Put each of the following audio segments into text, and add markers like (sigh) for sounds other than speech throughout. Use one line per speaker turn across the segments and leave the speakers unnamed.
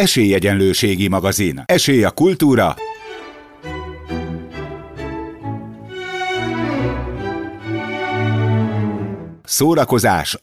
Esélyegyenlőségi magazin. Esély a kultúra. Szórakozás.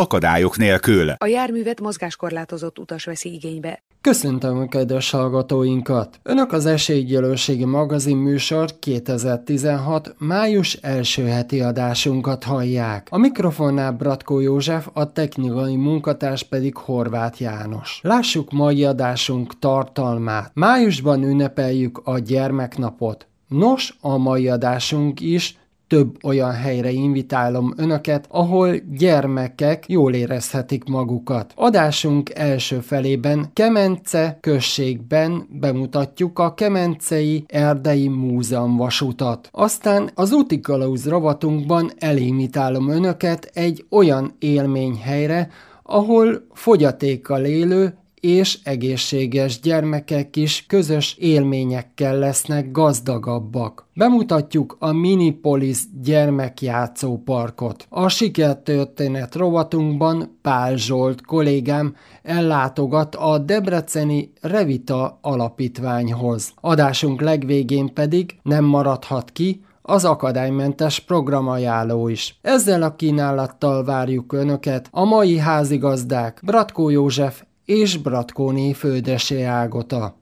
Akadályok nélkül.
A járművet mozgáskorlátozott utas veszi igénybe.
Köszöntöm a kedves hallgatóinkat! Önök az Esélygyelőségi magazin műsor 2016. május első heti adásunkat hallják. A mikrofonnál Bratkó József, a technikai munkatárs pedig Horváth János. Lássuk mai adásunk tartalmát. Májusban ünnepeljük a gyermeknapot. Nos, a mai adásunk is több olyan helyre invitálom önöket, ahol gyermekek jól érezhetik magukat. Adásunk első felében Kemence községben bemutatjuk a Kemencei Erdei Múzeum vasutat. Aztán az úti kalauz ravatunkban elinvitálom önöket egy olyan élményhelyre, ahol fogyatékkal élő és egészséges gyermekek is közös élményekkel lesznek gazdagabbak. Bemutatjuk a Minipolis gyermekjátszóparkot. A sikertörténet rovatunkban Pál Zsolt kollégám ellátogat a Debreceni Revita alapítványhoz. Adásunk legvégén pedig nem maradhat ki, az akadálymentes programajánló is. Ezzel a kínálattal várjuk Önöket a mai házigazdák Bratkó József és Bratkóni földesé Ágota.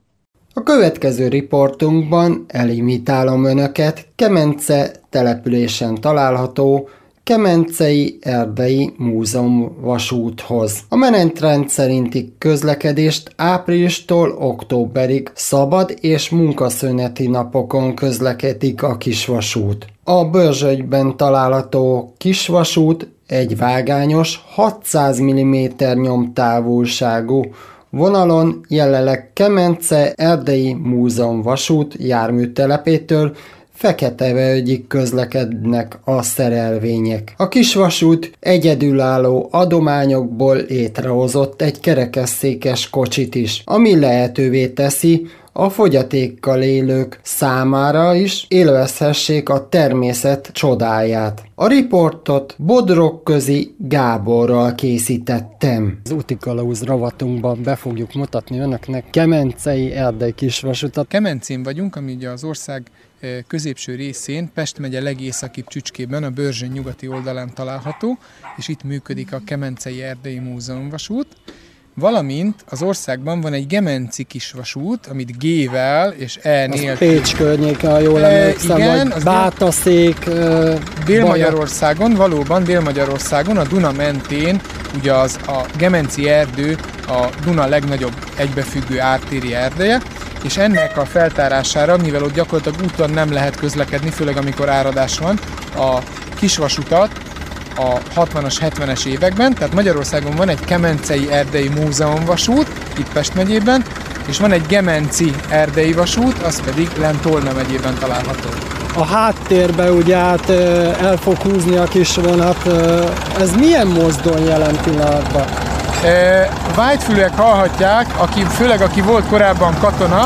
A következő riportunkban elimitálom Önöket Kemence településen található Kemencei Erdei Múzeum vasúthoz. A menetrend szerinti közlekedést áprilistól októberig szabad és munkaszüneti napokon közlekedik a kisvasút. A Börzsögyben található kisvasút egy vágányos 600 mm nyomtávolságú vonalon jelenleg Kemence Erdei Múzeum vasút járműtelepétől Fekete-völgyig közlekednek a szerelvények. A kisvasút egyedülálló adományokból létrehozott egy kerekesszékes kocsit is, ami lehetővé teszi, a fogyatékkal élők számára is élvezhessék a természet csodáját. A riportot Bodrogközi Gáborral készítettem. Az úti kalauz ravatunkban be fogjuk mutatni önöknek Kemencei Erdei kisvasutat.
Kemencén vagyunk, ami ugye az ország középső részén, Pest megye legészakibb csücskében, a Börzsöny nyugati oldalán található, és itt működik a Kemencei Erdei Múzeumvasút. Valamint az országban van egy Gemenci kisvasút, amit G-vel és E nélkül.
Pécs környéke, ha jól emlékszem, igen, vagy Bátaszék.
Dél-Magyarországon, valóban Dél-Magyarországon, a Duna mentén, ugye az a Gemenci erdő a Duna legnagyobb egybefüggő ártéri erdeje, és ennek a feltárására, mivel ott gyakorlatilag úton nem lehet közlekedni, főleg amikor áradás van, a kisvasutat a 60-as, 70-es években, tehát Magyarországon van egy Kemencei Erdei Múzeum vasút, itt Pest megyében, és van egy Gemenci Erdei vasút, az pedig lent Tolna megyében található.
A háttérbe ugye át el fog húzni a kis vonat. Ez milyen mozdony jelen pillanatban?
Vágyfülek hallhatják, aki, főleg aki volt korábban katona,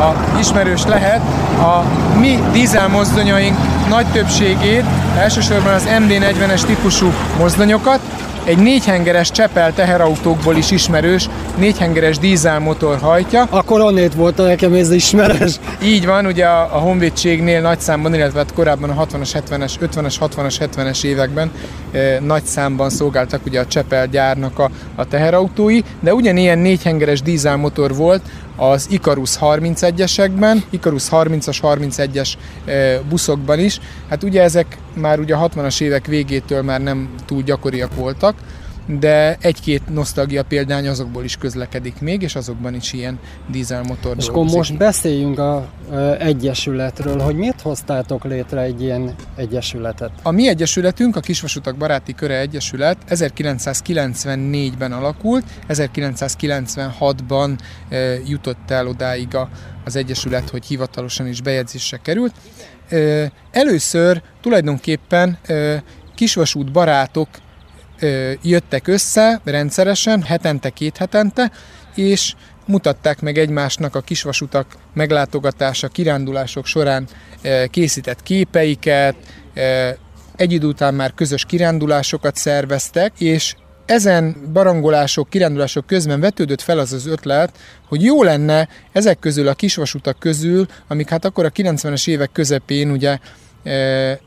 a ismerős lehet, a mi dízelmozdonyaink nagy többségét, elsősorban az MD40-es típusú mozdonyokat, egy négyhengeres Csepel teherautókból is ismerős négyhengeres dízelmotor hajtja.
Akkor onnét volt a nekem ez ismeres.
Így van, ugye a, a Honvédségnél nagy számban, illetve hát korábban a 60-as, 70-es, 50-es, 60-as, 70-es években e, nagy számban szolgáltak ugye a Csepel gyárnak a, a teherautói, de ugyanilyen négyhengeres dízelmotor volt az Icarus 31-esekben, Icarus 30-as, 31-es buszokban is. Hát ugye ezek már ugye a 60-as évek végétől már nem túl gyakoriak voltak, de egy-két nosztalgia példány azokból is közlekedik még, és azokban is ilyen dízelmotor
És akkor most beszéljünk a egyesületről, hogy miért hoztátok létre egy ilyen egyesületet?
A mi egyesületünk, a Kisvasutak Baráti Köre Egyesület 1994-ben alakult, 1996-ban jutott el odáig az egyesület, hogy hivatalosan is bejegyzésre került. Először tulajdonképpen kisvasút barátok jöttek össze rendszeresen, hetente, két hetente, és mutatták meg egymásnak a kisvasutak meglátogatása, kirándulások során készített képeiket, egy idő után már közös kirándulásokat szerveztek, és ezen barangolások, kirándulások közben vetődött fel az az ötlet, hogy jó lenne ezek közül a kisvasutak közül, amik hát akkor a 90-es évek közepén ugye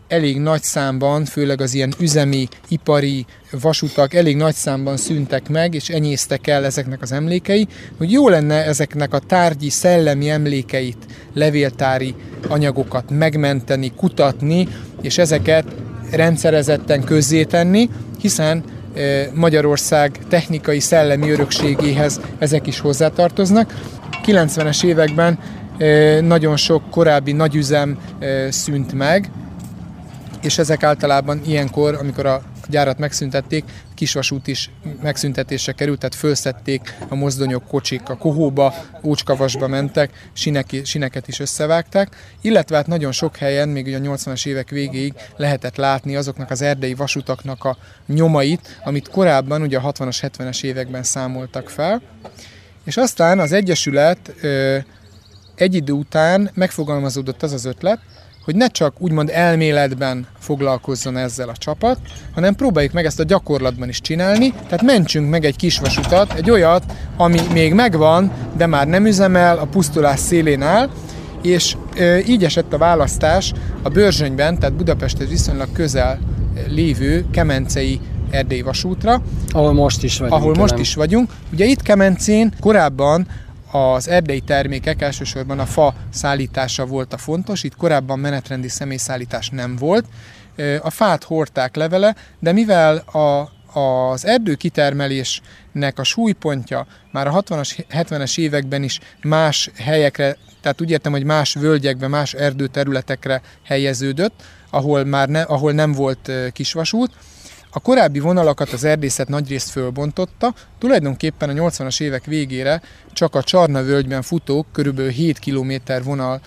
elég nagy számban, főleg az ilyen üzemi, ipari vasutak elég nagy számban szűntek meg, és enyésztek el ezeknek az emlékei, hogy jó lenne ezeknek a tárgyi, szellemi emlékeit, levéltári anyagokat megmenteni, kutatni, és ezeket rendszerezetten közzétenni, hiszen Magyarország technikai szellemi örökségéhez ezek is hozzátartoznak. 90-es években nagyon sok korábbi nagyüzem szűnt meg, és ezek általában ilyenkor, amikor a gyárat megszüntették, kisvasút is megszüntetésre került, tehát fölszedték a mozdonyok, kocsik a kohóba, ócskavasba mentek, sinek, sineket is összevágták, illetve hát nagyon sok helyen, még ugye a 80-as évek végéig lehetett látni azoknak az erdei vasutaknak a nyomait, amit korábban ugye a 60-as, 70-es években számoltak fel. És aztán az Egyesület egy idő után megfogalmazódott az az ötlet, hogy ne csak úgymond elméletben foglalkozzon ezzel a csapat, hanem próbáljuk meg ezt a gyakorlatban is csinálni, tehát mentsünk meg egy kisvasutat, egy olyat, ami még megvan, de már nem üzemel, a pusztulás szélén áll, és e, így esett a választás a Börzsönyben, tehát Budapesthez viszonylag közel lévő Kemencei erdélyi vasútra.
Ahol most is vagyunk.
Ahol most is vagyunk. Ugye itt Kemencén korábban az erdei termékek elsősorban a fa szállítása volt a fontos, itt korábban menetrendi személyszállítás nem volt. A fát hordták levele, de mivel a, az erdő kitermelésnek a súlypontja már a 60-as, 70-es években is más helyekre, tehát úgy értem, hogy más völgyekbe, más erdőterületekre helyeződött, ahol már ne, ahol nem volt kisvasút, a korábbi vonalakat az erdészet nagyrészt fölbontotta, tulajdonképpen a 80-as évek végére csak a Csarna völgyben futók körülbelül 7 km vonal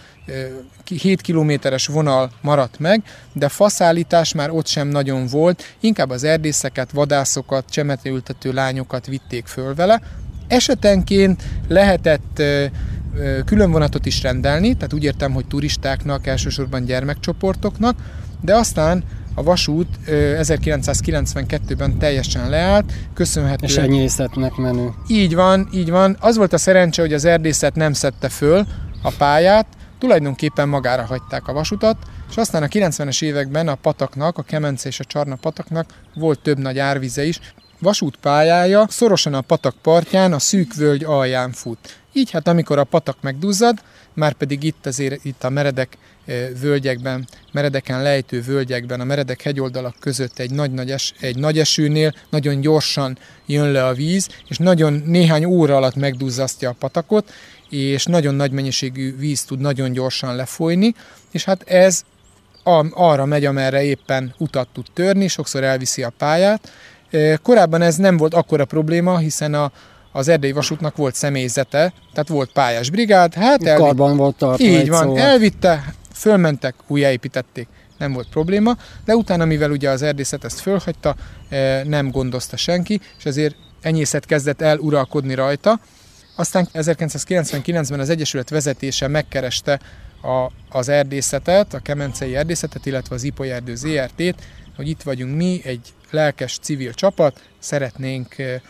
7 kilométeres vonal maradt meg, de faszállítás már ott sem nagyon volt, inkább az erdészeket, vadászokat, csemeteültető lányokat vitték föl vele. Esetenként lehetett külön vonatot is rendelni, tehát úgy értem, hogy turistáknak, elsősorban gyermekcsoportoknak, de aztán a vasút 1992-ben teljesen leállt, köszönhetően...
És enyészetnek menő.
Így van, így van. Az volt a szerencse, hogy az erdészet nem szedte föl a pályát, tulajdonképpen magára hagyták a vasutat, és aztán a 90-es években a pataknak, a Kemence és a Csarna pataknak volt több nagy árvize is. Vasútpályája szorosan a patak partján, a szűk völgy alján fut. Így hát amikor a patak megduzzad, már pedig itt azért itt a meredek völgyekben, meredeken lejtő völgyekben, a meredek hegyoldalak között egy nagy, nagy, es, egy nagy esőnél nagyon gyorsan jön le a víz, és nagyon néhány óra alatt megduzzasztja a patakot, és nagyon nagy mennyiségű víz tud nagyon gyorsan lefolyni, és hát ez arra megy, amerre éppen utat tud törni, sokszor elviszi a pályát. Korábban ez nem volt akkora probléma, hiszen a, az erdei vasútnak volt személyzete, tehát volt pályás brigád, hát
elvitt, Karban volt tartva
Így van, szóval. elvitte, fölmentek, újjáépítették, nem volt probléma, de utána, mivel ugye az erdészet ezt fölhagyta, eh, nem gondozta senki, és ezért enyészet kezdett el uralkodni rajta. Aztán 1999-ben az Egyesület vezetése megkereste a, az erdészetet, a kemencei erdészetet, illetve az Ipoly Erdő ZRT-t, hogy itt vagyunk mi, egy lelkes civil csapat, szeretnénk eh,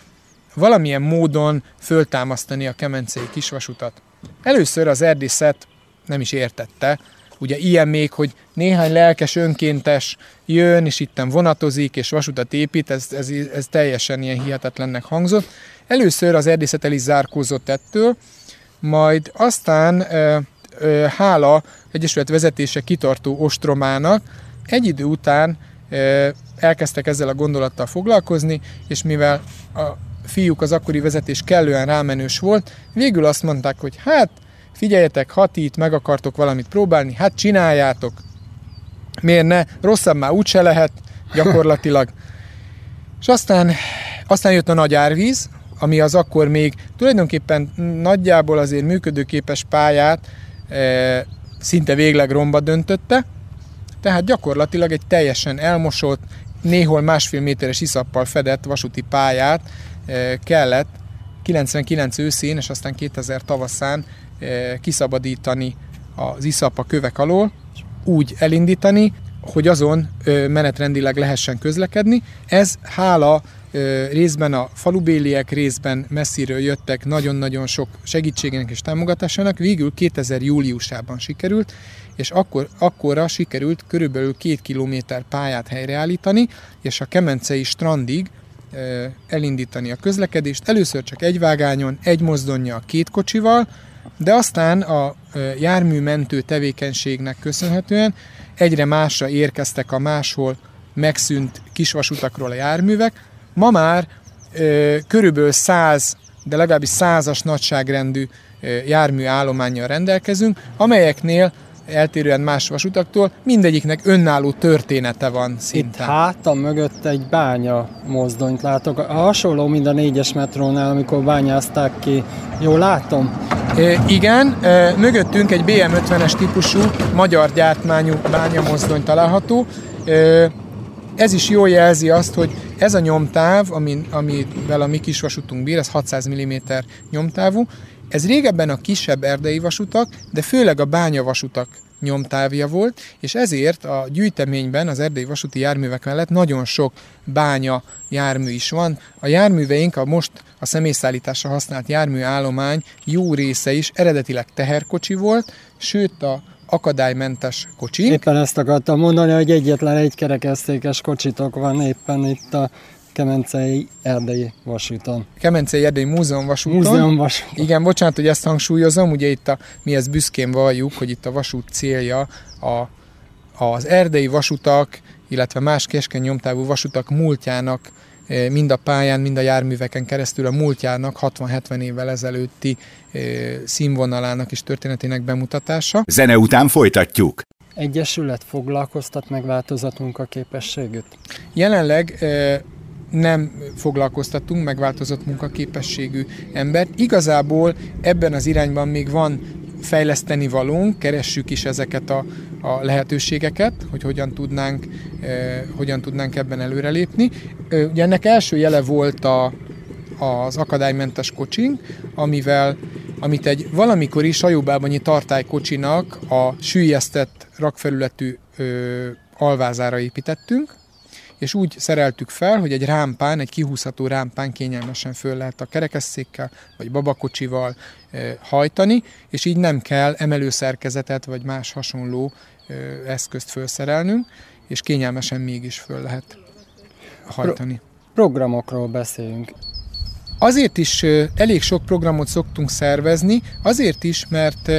valamilyen módon föltámasztani a kemencei kisvasutat. Először az erdészet nem is értette, ugye ilyen még, hogy néhány lelkes önkéntes jön, és itten vonatozik, és vasutat épít, ez, ez, ez teljesen ilyen hihetetlennek hangzott. Először az erdészet el is zárkózott ettől, majd aztán e, e, hála Egyesület vezetése kitartó ostromának egy idő után e, elkezdtek ezzel a gondolattal foglalkozni, és mivel a fiúk az akkori vezetés kellően rámenős volt, végül azt mondták, hogy hát figyeljetek, hat itt meg akartok valamit próbálni, hát csináljátok. Miért ne? Rosszabb már úgyse lehet, gyakorlatilag. (laughs) És aztán, aztán jött a nagy árvíz, ami az akkor még tulajdonképpen nagyjából azért működőképes pályát e, szinte végleg romba döntötte, tehát gyakorlatilag egy teljesen elmosott, néhol másfél méteres iszappal fedett vasúti pályát kellett 99 őszén és aztán 2000 tavaszán kiszabadítani az iszap a kövek alól, úgy elindítani, hogy azon menetrendileg lehessen közlekedni. Ez hála részben a falubéliek, részben messziről jöttek nagyon-nagyon sok segítségének és támogatásának. Végül 2000 júliusában sikerült, és akkor, akkorra sikerült körülbelül két kilométer pályát helyreállítani, és a kemencei strandig elindítani a közlekedést. Először csak egy vágányon, egy mozdonja két kocsival, de aztán a járműmentő tevékenységnek köszönhetően egyre másra érkeztek a máshol megszűnt kisvasutakról a járművek. Ma már körülbelül 100, de legalábbis 100-as nagyságrendű jármű állományjal rendelkezünk, amelyeknél eltérően más vasutaktól, mindegyiknek önálló története van szinte.
Itt hátam mögött egy bánya mozdonyt látok. Hasonló, mint a négyes metrónál, amikor bányázták ki. Jól látom?
E, igen, e, mögöttünk egy BM50-es típusú magyar gyártmányú bányamozdony található. E, ez is jól jelzi azt, hogy ez a nyomtáv, amin, amivel a mi kis vasutunk bír, ez 600 mm nyomtávú, ez régebben a kisebb erdei vasutak, de főleg a bányavasutak nyomtávja volt, és ezért a gyűjteményben az erdei vasúti járművek mellett nagyon sok bánya jármű is van. A járműveink, a most a személyszállításra használt járműállomány jó része is eredetileg teherkocsi volt, sőt a akadálymentes kocsi.
Éppen ezt akartam mondani, hogy egyetlen egy kerekesztékes kocsitok van éppen itt a Kemencei Erdei vasúton.
Kemencei Erdei Múzeum vasúton.
Múzeum vasúton.
Igen, bocsánat, hogy ezt hangsúlyozom, ugye itt a, mi ezt büszkén valljuk, hogy itt a vasút célja a, az erdei vasutak, illetve más keskeny nyomtávú vasutak múltjának eh, mind a pályán, mind a járműveken keresztül a múltjának 60-70 évvel ezelőtti eh, színvonalának és történetének bemutatása.
Zene után folytatjuk.
Egyesület foglalkoztat meg változatunk a képességét?
Jelenleg eh, nem foglalkoztatunk megváltozott munkaképességű embert. Igazából ebben az irányban még van fejleszteni valónk, keressük is ezeket a, a lehetőségeket, hogy hogyan tudnánk, eh, hogyan tudnánk ebben előrelépni. Eh, ugye ennek első jele volt a, az akadálymentes kocsink, amivel amit egy valamikori sajóbábanyi tartálykocsinak a sűjesztett rakfelületű ö, alvázára építettünk, és úgy szereltük fel, hogy egy rámpán, egy kihúzható rámpán kényelmesen föl lehet a kerekesszékkel vagy babakocsival hajtani, és így nem kell emelőszerkezetet vagy más hasonló eszközt felszerelnünk, és kényelmesen mégis föl lehet hajtani.
Pro- programokról beszéljünk.
Azért is elég sok programot szoktunk szervezni, azért is, mert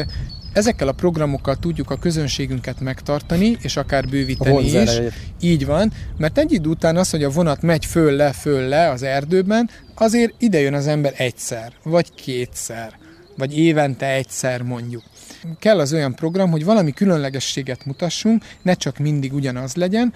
Ezekkel a programokkal tudjuk a közönségünket megtartani, és akár bővíteni is. Így van, mert egy idő után az, hogy a vonat megy föl-le, föl-le az erdőben, azért idejön az ember egyszer, vagy kétszer, vagy évente egyszer mondjuk. Kell az olyan program, hogy valami különlegességet mutassunk, ne csak mindig ugyanaz legyen,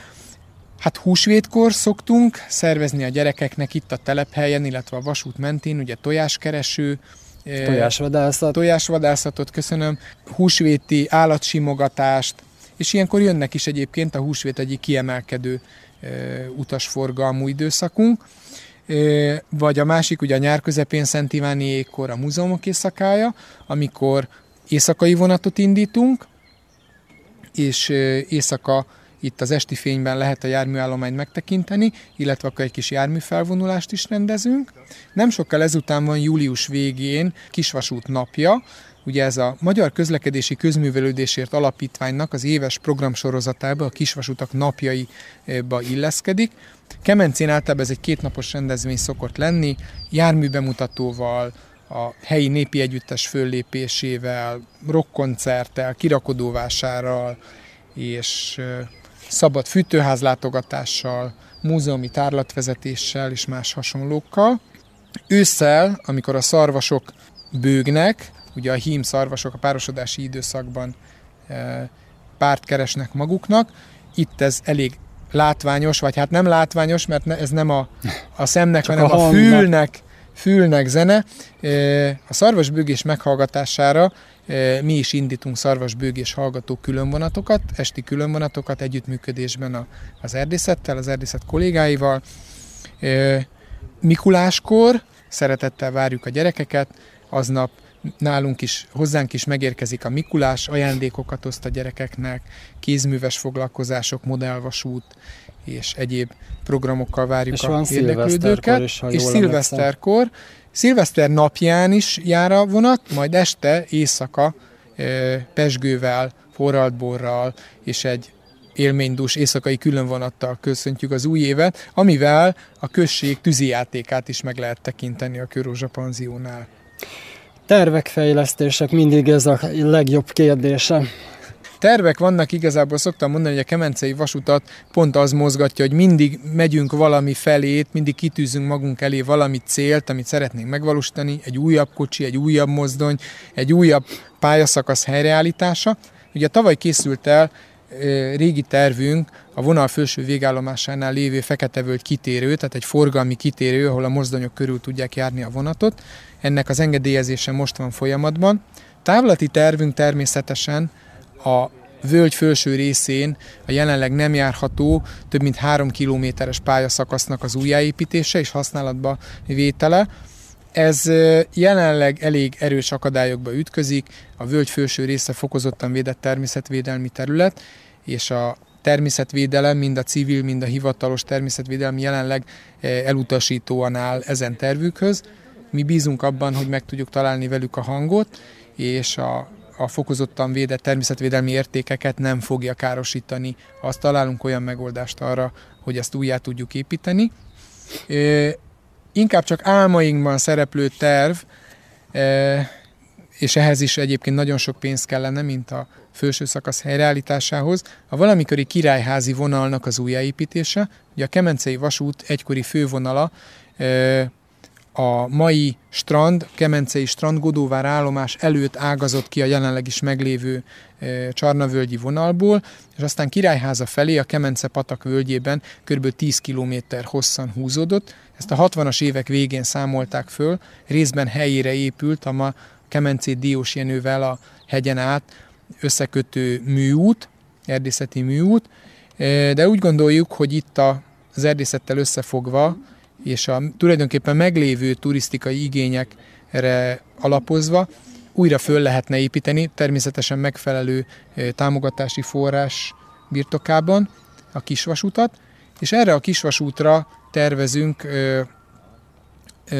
Hát húsvétkor szoktunk szervezni a gyerekeknek itt a telephelyen, illetve a vasút mentén, ugye tojáskereső,
Tojásvadászat.
Tojásvadászatot, köszönöm. Húsvéti állatsimogatást, és ilyenkor jönnek is egyébként a húsvét egyik kiemelkedő utasforgalmú időszakunk. Vagy a másik, ugye a nyár közepén Szent Iváni ékkor a múzeumok éjszakája, amikor éjszakai vonatot indítunk, és éjszaka itt az esti fényben lehet a járműállományt megtekinteni, illetve akkor egy kis járműfelvonulást is rendezünk. Nem sokkal ezután van július végén Kisvasút napja, Ugye ez a Magyar Közlekedési Közművelődésért Alapítványnak az éves programsorozatába, a kisvasutak napjaiba illeszkedik. Kemencén általában ez egy kétnapos rendezvény szokott lenni, járműbemutatóval, a helyi népi együttes föllépésével, rockkoncerttel, kirakodóvásárral és szabad fűtőház látogatással, múzeumi tárlatvezetéssel és más hasonlókkal. Ősszel, amikor a szarvasok bőgnek, ugye a hím szarvasok a párosodási időszakban e, párt keresnek maguknak, itt ez elég látványos, vagy hát nem látványos, mert ez nem a, a szemnek, hanem a, a fülnek, fülnek zene. A szarvasbőgés meghallgatására mi is indítunk szarvasbőgés hallgató különvonatokat, esti különvonatokat együttműködésben az erdészettel, az erdészet kollégáival. Mikuláskor szeretettel várjuk a gyerekeket, aznap nálunk is, hozzánk is megérkezik a Mikulás, ajándékokat oszt a gyerekeknek, kézműves foglalkozások, modellvasút, és egyéb programokkal várjuk
És
a érdeklődőket.
is,
és szilveszterkor, szilveszter napján is jár a vonat, majd este, éjszaka pesgővel, forraltborral és egy élménydús éjszakai különvonattal köszöntjük az új évet, amivel a község tűzijátékát is meg lehet tekinteni a Körrózsa panziónál.
Tervek, fejlesztések mindig ez a legjobb kérdése.
Tervek vannak, igazából szoktam mondani, hogy a kemencei vasutat pont az mozgatja, hogy mindig megyünk valami felét, mindig kitűzünk magunk elé valami célt, amit szeretnénk megvalósítani, egy újabb kocsi, egy újabb mozdony, egy újabb pályaszakasz helyreállítása. Ugye tavaly készült el régi tervünk a vonal felső végállomásánál lévő Feketevölgy kitérő, tehát egy forgalmi kitérő, ahol a mozdonyok körül tudják járni a vonatot. Ennek az engedélyezése most van folyamatban. Távlati tervünk természetesen a völgy felső részén a jelenleg nem járható, több mint három kilométeres pályaszakasznak az újjáépítése és használatba vétele. Ez jelenleg elég erős akadályokba ütközik, a völgy felső része fokozottan védett természetvédelmi terület, és a természetvédelem, mind a civil, mind a hivatalos természetvédelem jelenleg elutasítóan áll ezen tervükhöz. Mi bízunk abban, hogy meg tudjuk találni velük a hangot, és a, a fokozottan védett természetvédelmi értékeket nem fogja károsítani. Azt találunk olyan megoldást arra, hogy ezt újjá tudjuk építeni. Inkább csak álmainkban szereplő terv, és ehhez is egyébként nagyon sok pénz kellene, mint a felső szakasz helyreállításához, a valamikori királyházi vonalnak az újjáépítése. Ugye a Kemencei vasút egykori fővonala a mai strand, Kemencei strand Godóvár állomás előtt ágazott ki a jelenleg is meglévő ö, Csarnavölgyi vonalból, és aztán Királyháza felé a Kemence patak völgyében kb. 10 km hosszan húzódott. Ezt a 60-as évek végén számolták föl, részben helyére épült a ma Kemencét Diós Jenővel a hegyen át összekötő műút, erdészeti műút, de úgy gondoljuk, hogy itt az erdészettel összefogva, és a tulajdonképpen meglévő turisztikai igényekre alapozva újra föl lehetne építeni, természetesen megfelelő támogatási forrás birtokában a kisvasutat, és erre a kisvasútra tervezünk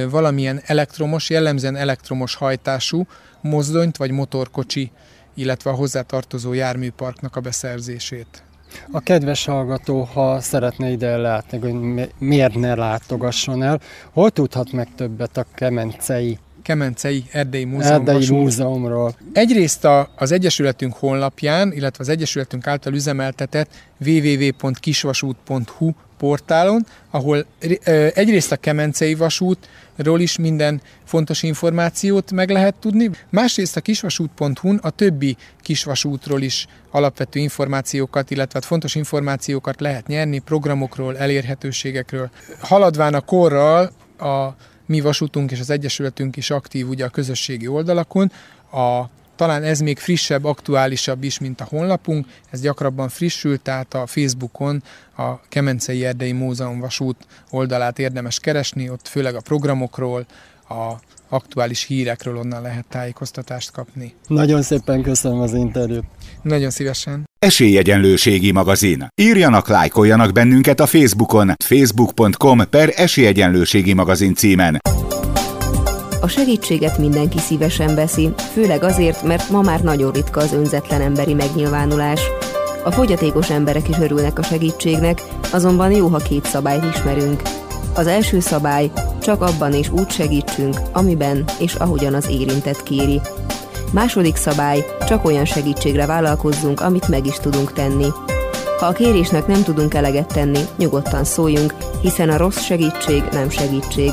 valamilyen elektromos, jellemzően elektromos hajtású mozdonyt vagy motorkocsi, illetve a hozzátartozó járműparknak a beszerzését.
A kedves hallgató, ha szeretne ide látni, hogy mi- miért ne látogasson el, hol tudhat meg többet a Kemencei
Kemencei Erdei Múzeum vasút.
Múzeumról?
Egyrészt a, az Egyesületünk honlapján, illetve az Egyesületünk által üzemeltetett www.kisvasút.hu portálon, ahol ö, egyrészt a Kemencei vasútról is minden fontos információt meg lehet tudni, másrészt a kisvasút.hu-n a többi kisvasútról is alapvető információkat, illetve hát fontos információkat lehet nyerni, programokról, elérhetőségekről. Haladván a korral a mi vasútunk és az Egyesületünk is aktív ugye a közösségi oldalakon. A, talán ez még frissebb, aktuálisabb is, mint a honlapunk. Ez gyakrabban frissül, tehát a Facebookon a Kemencei Erdei Múzeum vasút oldalát érdemes keresni, ott főleg a programokról, a aktuális hírekről onnan lehet tájékoztatást kapni.
Nagyon szépen köszönöm az interjút.
Nagyon szívesen.
Esélyegyenlőségi magazin. Írjanak, lájkoljanak bennünket a Facebookon, facebook.com per esélyegyenlőségi magazin címen.
A segítséget mindenki szívesen veszi, főleg azért, mert ma már nagyon ritka az önzetlen emberi megnyilvánulás. A fogyatékos emberek is örülnek a segítségnek, azonban jó, ha két szabályt ismerünk. Az első szabály, csak abban és úgy segítsünk, amiben és ahogyan az érintett kéri. Második szabály, csak olyan segítségre vállalkozzunk, amit meg is tudunk tenni. Ha a kérésnek nem tudunk eleget tenni, nyugodtan szóljunk, hiszen a rossz segítség nem segítség.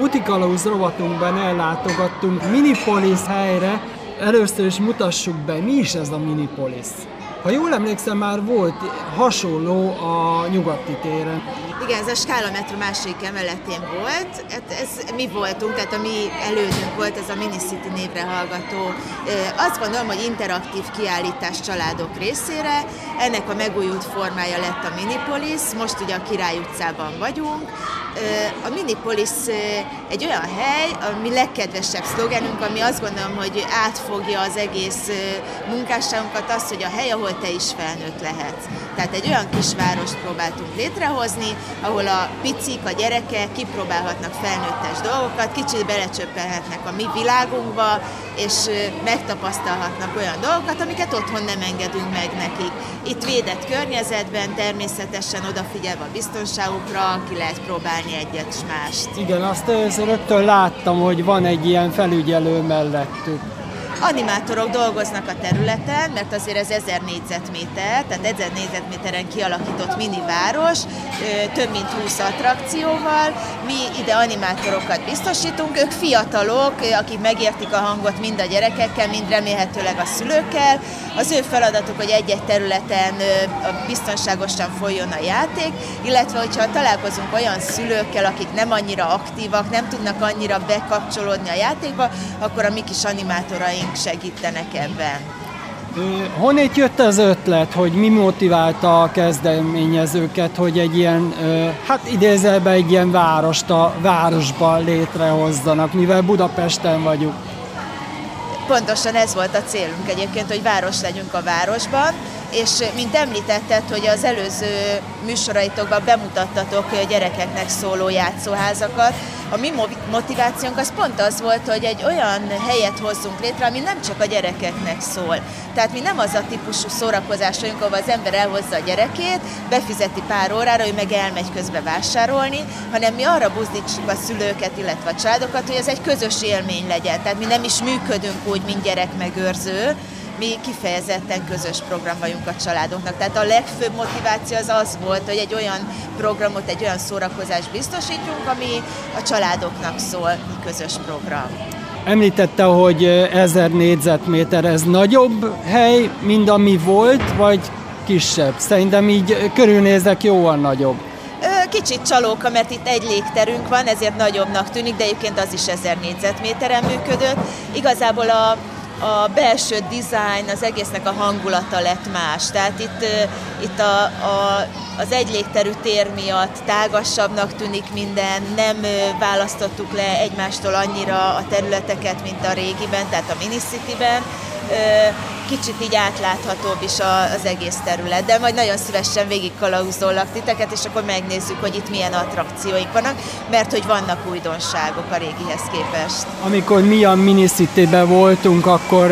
Utikalauz rovatunkban ellátogattunk Minipolis helyre. Először is mutassuk be, mi is ez a Minipolis. Ha jól emlékszem, már volt hasonló a nyugati téren.
Igen, ez a Skála Metro másik emeletén volt. Hát ez mi voltunk, tehát a mi elődünk volt ez a Minicity névre hallgató. Azt gondolom, hogy interaktív kiállítás családok részére. Ennek a megújult formája lett a Minipolis, most ugye a Király utcában vagyunk. A Minipolis egy olyan hely, ami legkedvesebb szlogenünk, ami azt gondolom, hogy átfogja az egész munkásságunkat, az, hogy a hely, ahol te is felnőtt lehetsz. Tehát egy olyan kisvárost próbáltunk létrehozni, ahol a picik, a gyerekek kipróbálhatnak felnőttes dolgokat, kicsit belecsöppelhetnek a mi világunkba, és megtapasztalhatnak olyan dolgokat, amiket otthon nem engedünk meg nekik. Itt védett környezetben, természetesen odafigyelve a biztonságukra, ki lehet próbálni egyet s mást.
Igen, azt rögtön láttam, hogy van egy ilyen felügyelő mellettük.
Animátorok dolgoznak a területen, mert azért ez 1000 négyzetméter, tehát 1000 négyzetméteren kialakított mini város, több mint 20 attrakcióval. Mi ide animátorokat biztosítunk, ők fiatalok, akik megértik a hangot mind a gyerekekkel, mind remélhetőleg a szülőkkel. Az ő feladatuk, hogy egy-egy területen biztonságosan folyjon a játék, illetve hogyha találkozunk olyan szülőkkel, akik nem annyira aktívak, nem tudnak annyira bekapcsolódni a játékba, akkor a mi kis animátoraink szakértőink segítenek ebben.
Honnét jött az ötlet, hogy mi motiválta a kezdeményezőket, hogy egy ilyen, hát idézelbe egy ilyen várost a városban létrehozzanak, mivel Budapesten vagyunk?
Pontosan ez volt a célunk egyébként, hogy város legyünk a városban, és mint említetted, hogy az előző műsoraitokban bemutattatok gyerekeknek szóló játszóházakat, a mi motivációnk az pont az volt, hogy egy olyan helyet hozzunk létre, ami nem csak a gyerekeknek szól. Tehát mi nem az a típusú szórakozás vagyunk, ahol az ember elhozza a gyerekét, befizeti pár órára, ő meg elmegy közbe vásárolni, hanem mi arra buzdítsuk a szülőket, illetve a családokat, hogy ez egy közös élmény legyen. Tehát mi nem is működünk úgy, mint gyerekmegőrző, mi kifejezetten közös program vagyunk a családoknak. Tehát a legfőbb motiváció az az volt, hogy egy olyan programot, egy olyan szórakozást biztosítjunk, ami a családoknak szól, közös program.
Említette, hogy ezer négyzetméter, ez nagyobb hely, mint ami volt, vagy kisebb? Szerintem így körülnézek jóval nagyobb.
Kicsit csalóka, mert itt egy légterünk van, ezért nagyobbnak tűnik, de egyébként az is ezer négyzetméteren működött. Igazából a a belső design, az egésznek a hangulata lett más. Tehát itt, itt a, a, az egy légterű tér miatt tágasabbnak tűnik minden, nem választottuk le egymástól annyira a területeket, mint a régiben, tehát a Minicity-ben kicsit így átláthatóbb is az egész terület, de majd nagyon szívesen végig kalauzolak titeket, és akkor megnézzük, hogy itt milyen attrakcióink vannak, mert hogy vannak újdonságok a régihez képest.
Amikor mi a Minicity-ben voltunk, akkor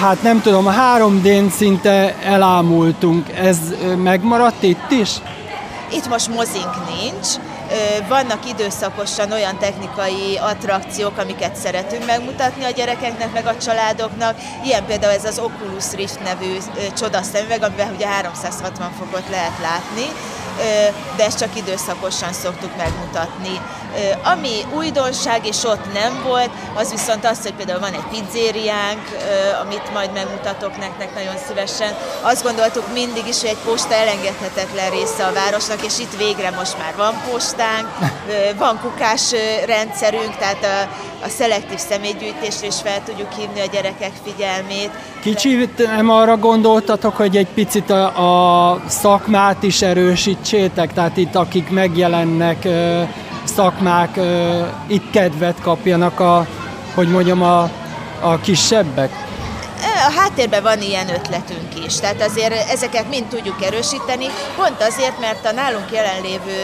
hát nem tudom, a 3D-n szinte elámultunk. Ez megmaradt itt is?
Itt most mozink nincs, vannak időszakosan olyan technikai attrakciók, amiket szeretünk megmutatni a gyerekeknek, meg a családoknak. Ilyen például ez az Oculus Rift nevű csodaszemüveg, amiben ugye 360 fokot lehet látni de ezt csak időszakosan szoktuk megmutatni. Ami újdonság, és ott nem volt, az viszont az, hogy például van egy pizzériánk, amit majd megmutatok nektek nagyon szívesen. Azt gondoltuk mindig is, hogy egy posta elengedhetetlen része a városnak, és itt végre most már van postánk, van kukás rendszerünk, tehát a, a szelektív személygyűjtésre is fel tudjuk hívni a gyerekek figyelmét.
Kicsit nem arra gondoltatok, hogy egy picit a, a szakmát is erősítsétek, tehát itt akik megjelennek szakmák, itt kedvet kapjanak a, hogy mondjam, a, a kisebbek?
A háttérben van ilyen ötletünk is, tehát azért ezeket mind tudjuk erősíteni, pont azért, mert a nálunk jelenlévő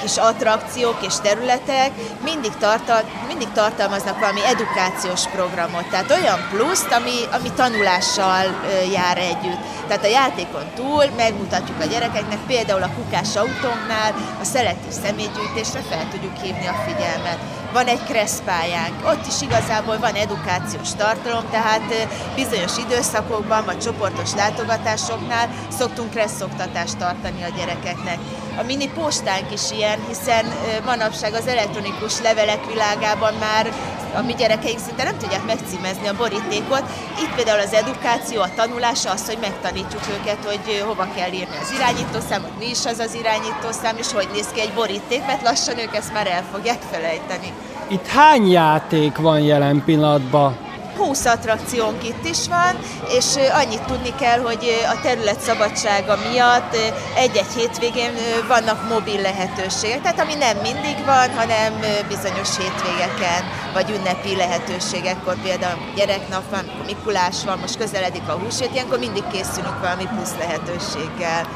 kis attrakciók és területek mindig, tartal, mindig tartalmaznak valami edukációs programot, tehát olyan pluszt, ami, ami tanulással jár együtt. Tehát a játékon túl megmutatjuk a gyerekeknek, például a kukás autónknál a szelektív személygyűjtésre fel tudjuk hívni a figyelmet. Van egy kresszpályánk, ott is igazából van edukációs tartalom, tehát bizonyos időszakokban, vagy csoportos látogatásoknál szoktunk kresszoktatást tartani a gyerekeknek. A mini postánk is ilyen, hiszen manapság az elektronikus levelek világában már a mi gyerekeink szinte nem tudják megcímezni a borítékot. Itt például az edukáció, a tanulása az, hogy megtanítjuk őket, hogy hova kell írni az irányítószámot, mi is az az irányítószám, és hogy néz ki egy boríték, mert lassan ők ezt már el fogják felejteni.
Itt hány játék van jelen pillanatban?
20 attrakciónk itt is van, és annyit tudni kell, hogy a terület szabadsága miatt egy-egy hétvégén vannak mobil lehetőségek, tehát ami nem mindig van, hanem bizonyos hétvégeken, vagy ünnepi lehetőségekkor, például gyereknap van, Mikulás van, most közeledik a húsvét, ilyenkor mindig készülünk valami plusz lehetőséggel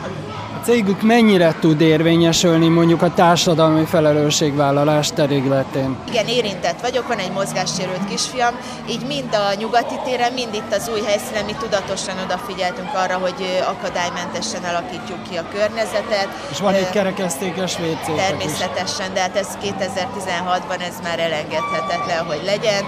cégük mennyire tud érvényesülni mondjuk a társadalmi felelősségvállalás területén?
Igen, érintett vagyok, van egy mozgássérült kisfiam, így mind a nyugati téren, mind itt az új helyszínen mi tudatosan odafigyeltünk arra, hogy akadálymentesen alakítjuk ki a környezetet.
És van egy kerekesztékes WC.
Természetesen, is. de hát ez 2016-ban ez már elengedhetetlen, hogy legyen.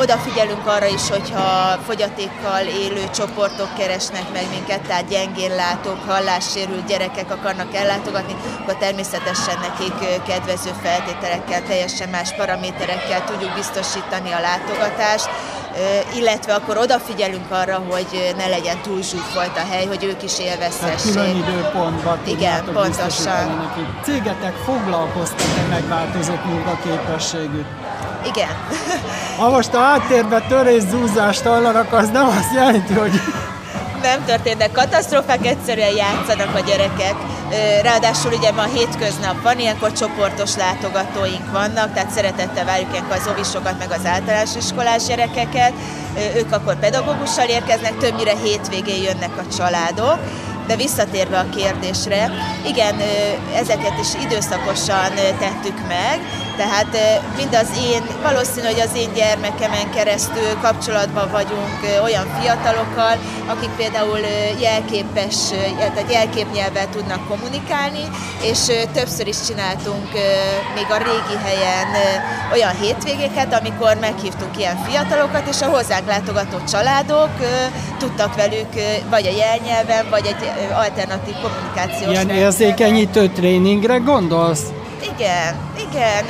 Odafigyelünk arra is, hogyha fogyatékkal élő csoportok keresnek meg minket, tehát gyengén látók, hallás sérült gyerekek akarnak ellátogatni, akkor természetesen nekik kedvező feltételekkel, teljesen más paraméterekkel tudjuk biztosítani a látogatást, illetve akkor odafigyelünk arra, hogy ne legyen túl zsúfolt a hely, hogy ők is élvezhessék.
Külön időpontban
Igen, pontosan. Neki.
Cégetek foglalkoztat-e megváltozott munkaképességük?
Igen.
Ha most a háttérben törés zúzást hallanak, az nem azt jelenti, hogy
nem történnek katasztrófák, egyszerűen játszanak a gyerekek. Ráadásul ugye ma hétköznap van, ilyenkor csoportos látogatóink vannak, tehát szeretettel várjuk ilyenkor az ovisokat, meg az általános iskolás gyerekeket. Ők akkor pedagógussal érkeznek, többnyire hétvégén jönnek a családok. De visszatérve a kérdésre, igen, ezeket is időszakosan tettük meg, tehát mind az én, valószínű, hogy az én gyermekemen keresztül kapcsolatban vagyunk olyan fiatalokkal, akik például jelképes, tehát jelképnyelvvel tudnak kommunikálni, és többször is csináltunk még a régi helyen olyan hétvégéket, amikor meghívtunk ilyen fiatalokat, és a hozzánk látogató családok tudtak velük vagy a jelnyelven, vagy egy alternatív kommunikációs
Ilyen érzékenyítő tréningre gondolsz?
Igen, igen,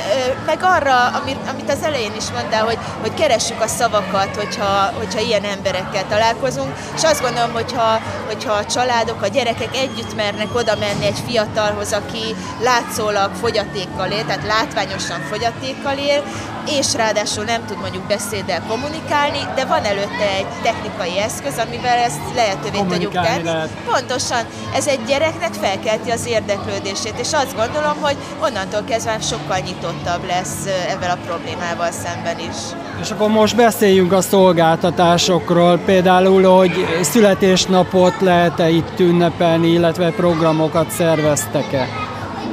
meg arra, amit az elején is mondtál, hogy, hogy keressük a szavakat, hogyha, hogyha ilyen emberekkel találkozunk, és azt gondolom, hogyha, hogyha a családok, a gyerekek együtt mernek oda menni egy fiatalhoz, aki látszólag fogyatékkal él, tehát látványosan fogyatékkal él, és ráadásul nem tud mondjuk beszéddel kommunikálni, de van előtte egy technikai eszköz, amivel ezt lehetővé tudjuk tenni. Lehet. Pontosan, ez egy gyereknek felkelti az érdeklődését, és azt gondolom, hogy onnantól kezdve sokkal nyitottabb lesz ezzel a problémával szemben is.
És akkor most beszéljünk a szolgáltatásokról, például, hogy születésnapot lehet-e itt ünnepelni, illetve programokat szerveztek-e?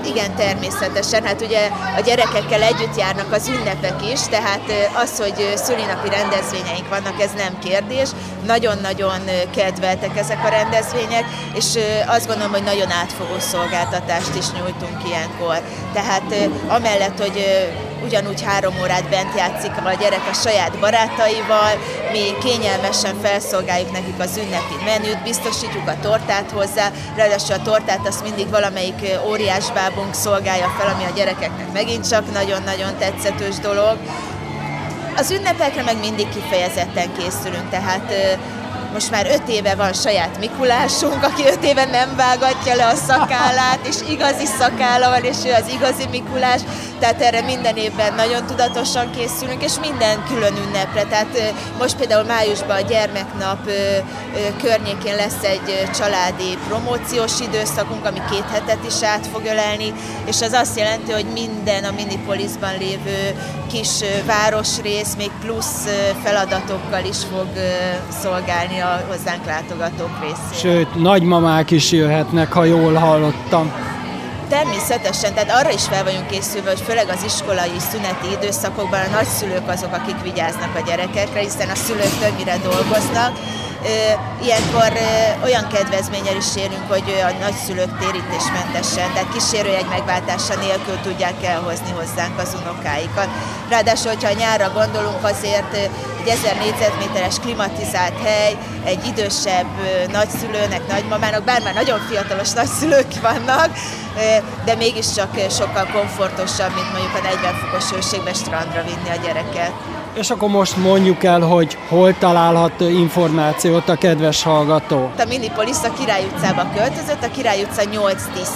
Igen, természetesen. Hát ugye a gyerekekkel együtt járnak az ünnepek is, tehát az, hogy szülinapi rendezvényeink vannak, ez nem kérdés. Nagyon-nagyon kedveltek ezek a rendezvények, és azt gondolom, hogy nagyon átfogó szolgáltatást is nyújtunk ilyenkor. Tehát amellett, hogy ugyanúgy három órát bent játszik a gyerek a saját barátaival, mi kényelmesen felszolgáljuk nekik az ünnepi menüt, biztosítjuk a tortát hozzá, ráadásul a tortát azt mindig valamelyik óriás bábunk szolgálja fel, ami a gyerekeknek megint csak nagyon-nagyon tetszetős dolog. Az ünnepekre meg mindig kifejezetten készülünk, tehát most már öt éve van saját Mikulásunk, aki öt éve nem vágatja le a szakállát, és igazi szakála van, és ő az igazi Mikulás, tehát erre minden évben nagyon tudatosan készülünk, és minden külön ünnepre. Tehát most például májusban a gyermeknap környékén lesz egy családi promóciós időszakunk, ami két hetet is át fog ölelni, és az azt jelenti, hogy minden a Minipolisban lévő kis városrész még plusz feladatokkal is fog szolgálni a hozzánk látogatók részére.
Sőt, nagymamák is jöhetnek, ha jól hallottam.
Természetesen, tehát arra is fel vagyunk készülve, hogy főleg az iskolai szüneti időszakokban a nagyszülők azok, akik vigyáznak a gyerekekre, hiszen a szülők többnyire dolgoznak, Ilyenkor olyan kedvezménnyel is élünk, hogy a nagyszülők térítésmentesen, tehát kísérőjegy megváltása nélkül tudják elhozni hozzánk az unokáikat. Ráadásul, hogyha nyárra gondolunk, azért egy 1000 négyzetméteres klimatizált hely, egy idősebb nagyszülőnek, nagymamának, bár már nagyon fiatalos nagyszülők vannak, de mégiscsak sokkal komfortosabb, mint mondjuk a 40 fokos hőségbe strandra vinni a gyereket.
És akkor most mondjuk el, hogy hol találhat információt a kedves hallgató.
A Minipolis a Király utcába költözött, a Király utca 8-10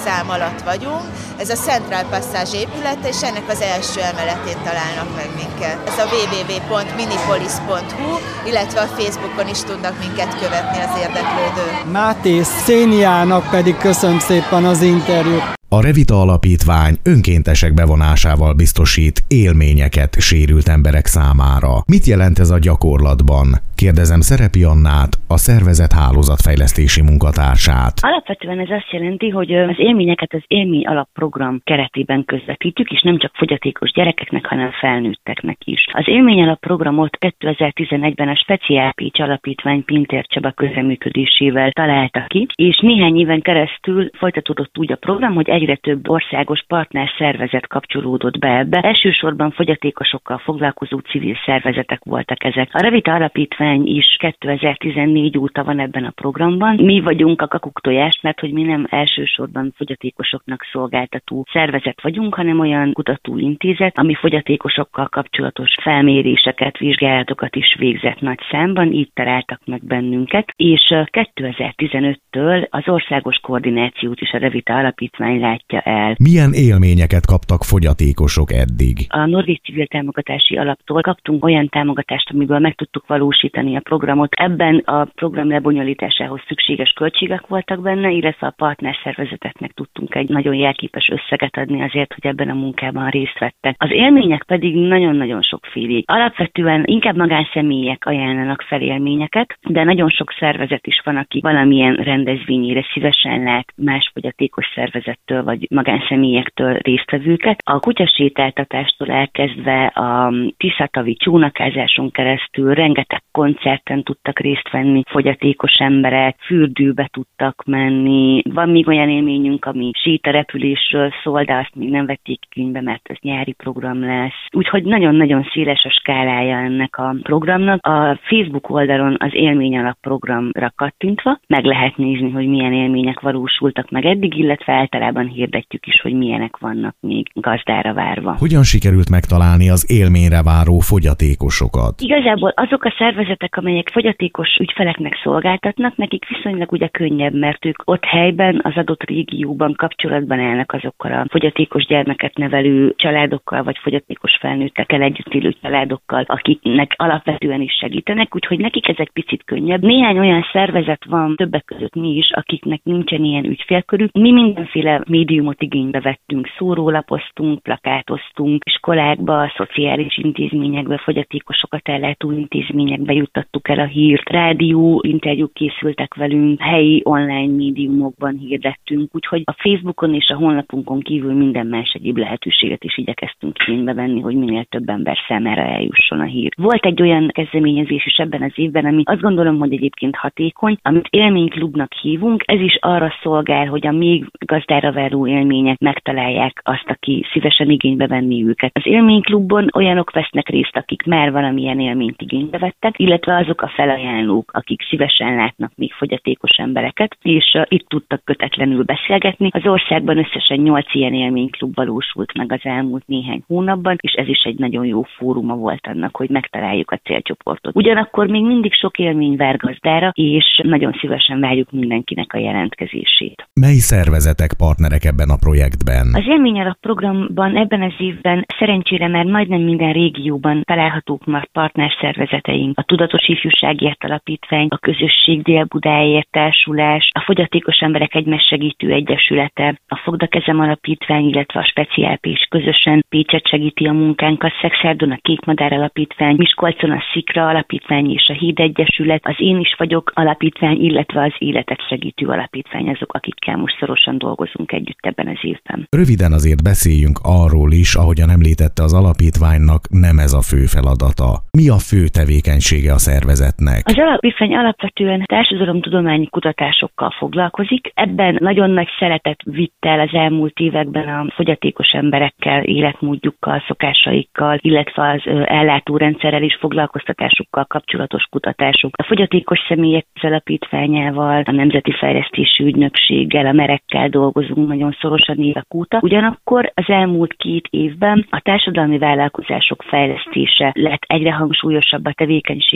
szám alatt vagyunk. Ez a Central Passage épülete, és ennek az első emeletén találnak meg minket. Ez a www.minipolis.hu, illetve a Facebookon is tudnak minket követni az érdeklődők.
Máté Széniának pedig köszönöm szépen az interjút.
A Revita Alapítvány önkéntesek bevonásával biztosít élményeket sérült emberek számára. Mit jelent ez a gyakorlatban? Kérdezem Szerepi Annát, a szervezet hálózatfejlesztési munkatársát.
Alapvetően ez azt jelenti, hogy az élményeket az élmény alapprogram keretében közvetítjük, és nem csak fogyatékos gyerekeknek, hanem felnőtteknek is. Az élmény alapprogramot 2011-ben a Speciál Pécs Alapítvány Pintér Csaba közreműködésével találta ki, és néhány éven keresztül folytatódott úgy a program, hogy egyre több országos partner szervezet kapcsolódott be ebbe. Elsősorban fogyatékosokkal foglalkozó civil szervezetek voltak ezek. A Revita Alapítvány is 2014 óta van ebben a programban. Mi vagyunk a kakuk tojás, mert hogy mi nem elsősorban fogyatékosoknak szolgáltató szervezet vagyunk, hanem olyan kutatóintézet, ami fogyatékosokkal kapcsolatos felméréseket, vizsgálatokat is végzett nagy számban, így találtak meg bennünket, és 2015-től az országos koordinációt is a Revita Alapítvány látja el.
Milyen élményeket kaptak fogyatékosok eddig?
A Norvég Civil Támogatási Alaptól kaptunk olyan támogatást, amiből meg tudtuk valósítani a programot. Ebben a program lebonyolításához szükséges költségek voltak benne, illetve a partnerszervezeteknek tudtunk egy nagyon jelképes összeget adni azért, hogy ebben a munkában részt vettek. Az élmények pedig nagyon-nagyon sokfélék. Alapvetően inkább magánszemélyek ajánlanak fel élményeket, de nagyon sok szervezet is van, aki valamilyen rendezvényére szívesen lát más fogyatékos szervezettől vagy magánszemélyektől résztvevőket. A kutyasétáltatástól elkezdve a Tiszatavi csónakázáson keresztül rengeteg koncerten tudtak részt venni fogyatékos emberek, fürdőbe tudtak menni. Van még olyan élményünk, ami sétarepülésről szól, de azt még nem vették könyvbe, mert ez nyári program lesz. Úgyhogy nagyon-nagyon széles a skálája ennek a programnak. A Facebook oldalon az élmény alap programra kattintva meg lehet nézni, hogy milyen élmények valósultak meg eddig, illetve általában hirdetjük is, hogy milyenek vannak még gazdára várva.
Hogyan sikerült megtalálni az élményre váró fogyatékosokat?
Igazából azok a szervezetek, amelyek fogyatékos ügyfeleknek szolgáltatnak, nekik viszonylag ugye könnyebb, mert ők ott helyben, az adott régióban kapcsolatban állnak azokkal a fogyatékos gyermeket nevelő családokkal, vagy fogyatékos felnőttekkel együtt élő családokkal, akiknek alapvetően is segítenek, úgyhogy nekik ez egy picit könnyebb. Néhány olyan szervezet van, többek között mi is, akiknek nincsen ilyen ügyfélkörük. Mi mindenféle médiumot igénybe vettünk, szórólapoztunk, plakátoztunk, iskolákba, szociális intézményekbe, fogyatékosokat ellátó intézményekbe juttattuk el a hírt, rádió interjúk készültek velünk, helyi online médiumokban hirdettünk, úgyhogy a Facebookon és a honlapunkon kívül minden más egyéb lehetőséget is igyekeztünk igénybe venni, hogy minél több ember számára eljusson a hír. Volt egy olyan kezdeményezés is ebben az évben, ami azt gondolom, hogy egyébként hatékony, amit élményklubnak hívunk, ez is arra szolgál, hogy a még gazdára váró élmények megtalálják azt, aki szívesen igénybe venni őket. Az élményklubban olyanok vesznek részt, akik már valamilyen élményt igénybe vettek, illetve azok a felajánlók, akik szívesen látnak még fogyatékos embereket, és uh, itt tudtak kötetlenül beszélgetni. Az országban összesen 8 ilyen élményklub valósult meg az elmúlt néhány hónapban, és ez is egy nagyon jó fóruma volt annak, hogy megtaláljuk a célcsoportot. Ugyanakkor még mindig sok élmény vár gazdára, és nagyon szívesen várjuk mindenkinek a jelentkezését.
Mely szervezetek partner partnerek ebben a projektben?
Az élményalap programban ebben az évben szerencsére már majdnem minden régióban találhatók már partnerszervezeteink. A Tudatos Ifjúságért Alapítvány, a Közösség Dél-Budáért Társulás, a Fogyatékos Emberek Egymás Segítő Egyesülete, a Fogdakezem Alapítvány, illetve a Speciálpés közösen Pécset segíti a munkánkat, Szexárdon a Kékmadár Alapítvány, Miskolcon a Szikra Alapítvány és a Híd Egyesület, az Én is vagyok alapítvány, illetve az Életet Segítő Alapítvány azok, akikkel most szorosan dolgozunk együtt ebben az évben.
Röviden azért beszéljünk arról is, ahogyan említette az alapítványnak nem ez a fő feladata. Mi a fő tevékenysége tevékenysége a szervezetnek?
Az alapítvány alapvetően társadalomtudományi kutatásokkal foglalkozik. Ebben nagyon nagy szeretet vitt el az elmúlt években a fogyatékos emberekkel, életmódjukkal, szokásaikkal, illetve az ellátórendszerrel is foglalkoztatásukkal kapcsolatos kutatások. A fogyatékos személyek alapítványával, a Nemzeti Fejlesztési Ügynökséggel, a merekkel dolgozunk nagyon szorosan évek óta. Ugyanakkor az elmúlt két évben a társadalmi vállalkozások fejlesztése lett egyre hangsúlyosabb a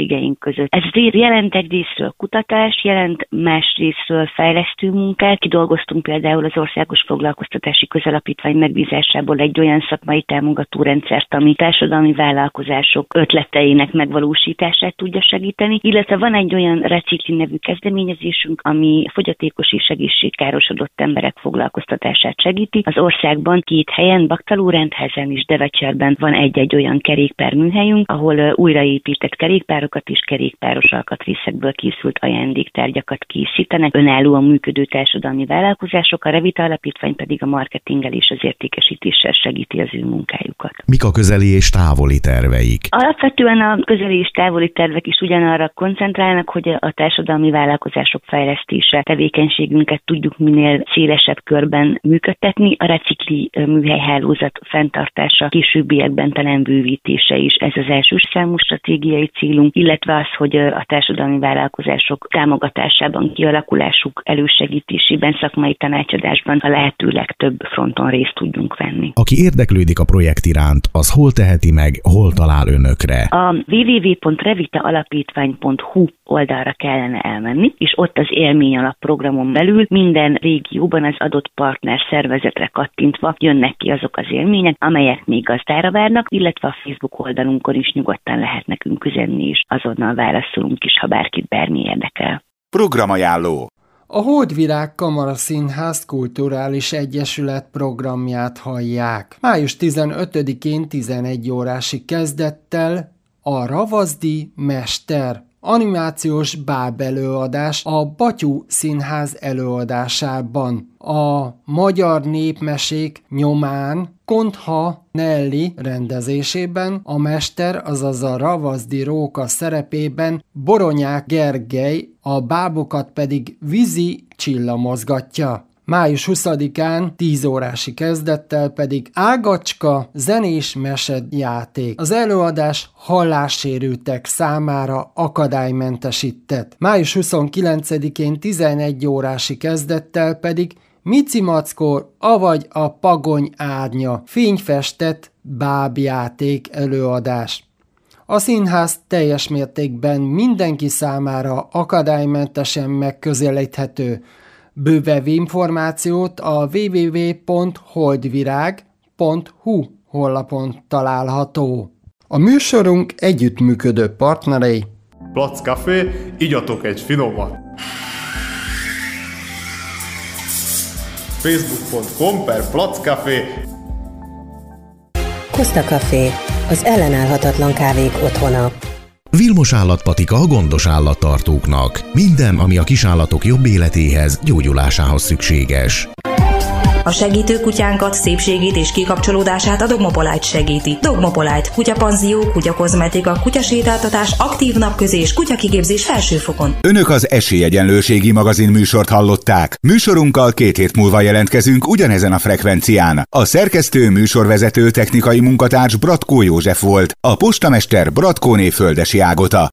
tevékenységeink között. Ez jelent egy részről kutatás, jelent más részről fejlesztő munkát. Kidolgoztunk például az Országos Foglalkoztatási Közalapítvány megbízásából egy olyan szakmai támogató rendszert, ami társadalmi vállalkozások ötleteinek megvalósítását tudja segíteni, illetve van egy olyan recikli nevű kezdeményezésünk, ami fogyatékos és egészségkárosodott emberek foglalkoztatását segíti. Az országban két helyen, Baktalórendhezen és Devecserben van egy-egy olyan kerékpárműhelyünk, ahol újraépített kerékpárokat és kerékpáros alkatrészekből készült ajándéktárgyakat készítenek. Önállóan működő társadalmi vállalkozások, a Revita Alapítvány pedig a marketinggel és az értékesítéssel segíti az ő munkájukat.
Mik a közeli és távoli terveik?
Alapvetően a közeli és távoli tervek is ugyanarra koncentrálnak, hogy a társadalmi vállalkozások fejlesztése tevékenységünket tudjuk minél szélesebb körben működtetni. A recikli műhelyhálózat fenntartása, későbbiekben talán bővítése is ez az első számú stratégiai célunk, illetve az, hogy a társadalmi vállalkozások támogatásában, kialakulásuk elősegítésében, szakmai tanácsadásban a lehető legtöbb fronton részt tudjunk venni.
Aki érdeklődik a projekt iránt, az hol teheti meg, hol talál önökre?
A www.revitaalapítvány.hu oldalra kellene elmenni, és ott az élmény alap programon belül minden régióban az adott partner szervezetre kattintva jönnek ki azok az élmények, amelyek még gazdára várnak, illetve a Facebook oldalunkon is nyugodtan lehet nekünk üzenni, és azonnal válaszolunk is, ha bárkit bármi érdekel.
Programajánló
a Hódvirág Kamara Színház Kulturális Egyesület programját hallják. Május 15-én 11 órási kezdettel a Ravazdi Mester animációs báb előadás a Batyú Színház előadásában. A magyar népmesék nyomán Kontha Nelly rendezésében a mester, azaz a Ravazdi Róka szerepében Boronyák Gergely, a bábokat pedig Vizi Csilla mozgatja. Május 20-án 10 órási kezdettel pedig Ágacska zenés mesedjáték. Az előadás hallássérültek számára akadálymentesített. Május 29-én 11 órási kezdettel pedig Mici Mackor, avagy a Pagony árnya, fényfestett bábjáték előadás. A színház teljes mértékben mindenki számára akadálymentesen megközelíthető. Bővebb információt a www.holdvirág.hu honlapon található. A műsorunk együttműködő partnerei
Plac Café, igyatok egy finomat! facebook.com per Café
Costa Café, az ellenállhatatlan kávék otthona.
Vilmos állatpatika a gondos állattartóknak. Minden, ami a kisállatok jobb életéhez, gyógyulásához szükséges.
A segítő kutyánkat, szépségét és kikapcsolódását a Dogmopolite segíti. Dogmopolite, kutyapanzió, kutyakozmetika, kutyasétáltatás, aktív napközés, kutyakigépzés felsőfokon.
Önök az Esélyegyenlőségi magazin műsort hallották. Műsorunkkal két hét múlva jelentkezünk ugyanezen a frekvencián. A szerkesztő műsorvezető technikai munkatárs Bratkó József volt, a postamester Bratkóné Földesi Ágota.